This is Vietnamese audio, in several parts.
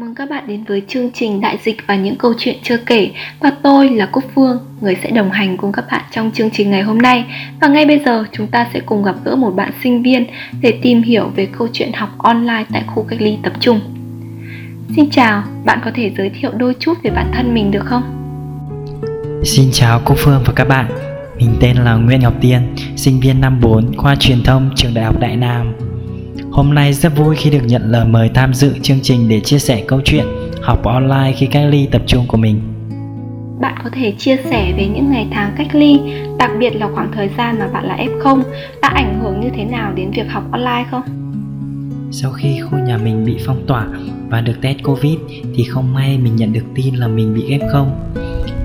Mừng các bạn đến với chương trình Đại dịch và những câu chuyện chưa kể và tôi là Cúc Phương, người sẽ đồng hành cùng các bạn trong chương trình ngày hôm nay. Và ngay bây giờ chúng ta sẽ cùng gặp gỡ một bạn sinh viên để tìm hiểu về câu chuyện học online tại khu cách ly tập trung. Xin chào, bạn có thể giới thiệu đôi chút về bản thân mình được không? Xin chào Cúc Phương và các bạn. Mình tên là Nguyễn Ngọc Tiên, sinh viên năm 4 khoa truyền thông trường Đại học Đại Nam. Hôm nay rất vui khi được nhận lời mời tham dự chương trình để chia sẻ câu chuyện học online khi cách ly tập trung của mình. Bạn có thể chia sẻ về những ngày tháng cách ly, đặc biệt là khoảng thời gian mà bạn là F0 đã ảnh hưởng như thế nào đến việc học online không? Sau khi khu nhà mình bị phong tỏa và được test Covid thì không may mình nhận được tin là mình bị F0.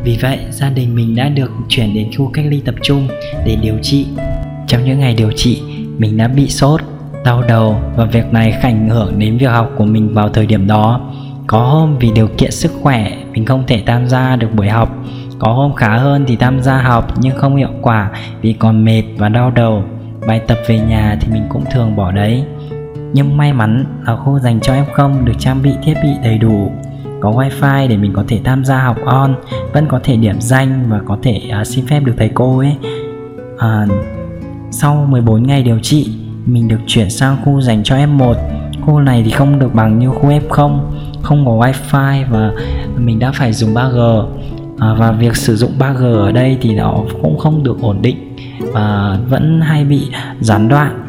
Vì vậy, gia đình mình đã được chuyển đến khu cách ly tập trung để điều trị. Trong những ngày điều trị, mình đã bị sốt, đau đầu và việc này ảnh hưởng đến việc học của mình vào thời điểm đó. Có hôm vì điều kiện sức khỏe mình không thể tham gia được buổi học. Có hôm khá hơn thì tham gia học nhưng không hiệu quả vì còn mệt và đau đầu. Bài tập về nhà thì mình cũng thường bỏ đấy. Nhưng may mắn là khu dành cho F0 được trang bị thiết bị đầy đủ. Có wifi để mình có thể tham gia học on vẫn có thể điểm danh và có thể uh, xin phép được thầy cô ấy. Uh, sau 14 ngày điều trị mình được chuyển sang khu dành cho F1 khu này thì không được bằng như khu F0 không có wifi và mình đã phải dùng 3G à, và việc sử dụng 3G ở đây thì nó cũng không được ổn định và vẫn hay bị gián đoạn.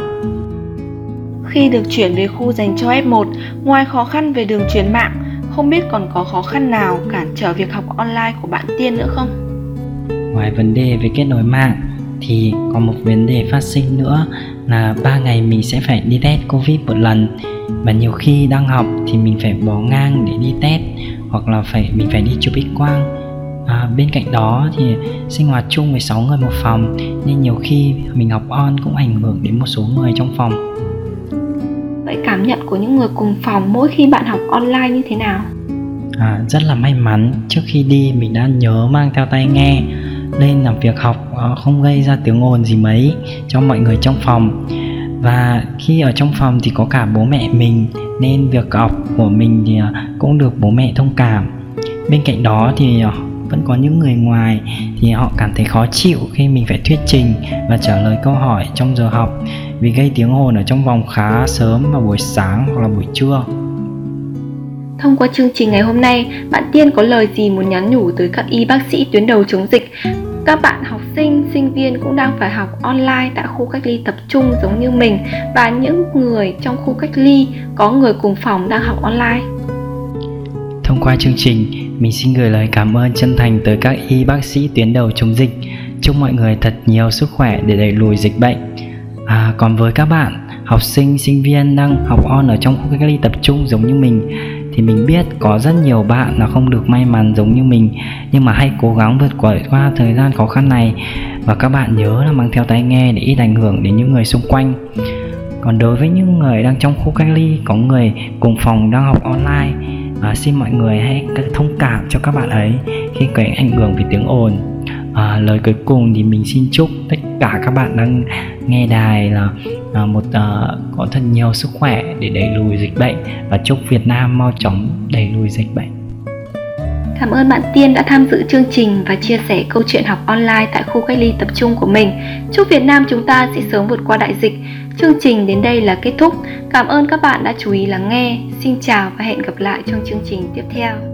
Khi được chuyển về khu dành cho F1 ngoài khó khăn về đường truyền mạng không biết còn có khó khăn nào cản trở việc học online của bạn Tiên nữa không? Ngoài vấn đề về kết nối mạng thì có một vấn đề phát sinh nữa là ba ngày mình sẽ phải đi test covid một lần. Và nhiều khi đang học thì mình phải bỏ ngang để đi test hoặc là phải mình phải đi chụp x quang à, bên cạnh đó thì sinh hoạt chung với 6 người một phòng nên nhiều khi mình học on cũng ảnh hưởng đến một số người trong phòng. Vậy cảm nhận của những người cùng phòng mỗi khi bạn học online như thế nào? À, rất là may mắn. Trước khi đi mình đã nhớ mang theo tai nghe nên làm việc học ờ, không gây ra tiếng ồn gì mấy cho mọi người trong phòng. Và khi ở trong phòng thì có cả bố mẹ mình, nên việc học của mình thì ờ, cũng được bố mẹ thông cảm. Bên cạnh đó thì ờ, vẫn có những người ngoài thì họ cảm thấy khó chịu khi mình phải thuyết trình và trả lời câu hỏi trong giờ học vì gây tiếng ồn ở trong vòng khá sớm vào buổi sáng hoặc là buổi trưa. Thông qua chương trình ngày hôm nay, bạn Tiên có lời gì muốn nhắn nhủ tới các y bác sĩ tuyến đầu chống dịch? Các bạn học sinh, sinh viên cũng đang phải học online tại khu cách ly tập trung giống như mình và những người trong khu cách ly có người cùng phòng đang học online. Thông qua chương trình, mình xin gửi lời cảm ơn chân thành tới các y bác sĩ tuyến đầu chống dịch. Chúc mọi người thật nhiều sức khỏe để đẩy lùi dịch bệnh. À, còn với các bạn, học sinh, sinh viên đang học on ở trong khu cách ly tập trung giống như mình thì mình biết có rất nhiều bạn là không được may mắn giống như mình. Nhưng mà hãy cố gắng vượt qua, qua thời gian khó khăn này. Và các bạn nhớ là mang theo tai nghe để ít ảnh hưởng đến những người xung quanh. Còn đối với những người đang trong khu cách ly có người cùng phòng đang học online à, xin mọi người hãy thông cảm cho các bạn ấy khi có ảnh hưởng vì tiếng ồn. À, lời cuối cùng thì mình xin chúc tất cả các bạn đang nghe đài là à, một à, có thật nhiều sức khỏe để đẩy lùi dịch bệnh và chúc Việt Nam mau chóng đẩy lùi dịch bệnh. Cảm ơn bạn Tiên đã tham dự chương trình và chia sẻ câu chuyện học online tại khu cách ly tập trung của mình. Chúc Việt Nam chúng ta sẽ sớm vượt qua đại dịch. Chương trình đến đây là kết thúc. Cảm ơn các bạn đã chú ý lắng nghe. Xin chào và hẹn gặp lại trong chương trình tiếp theo.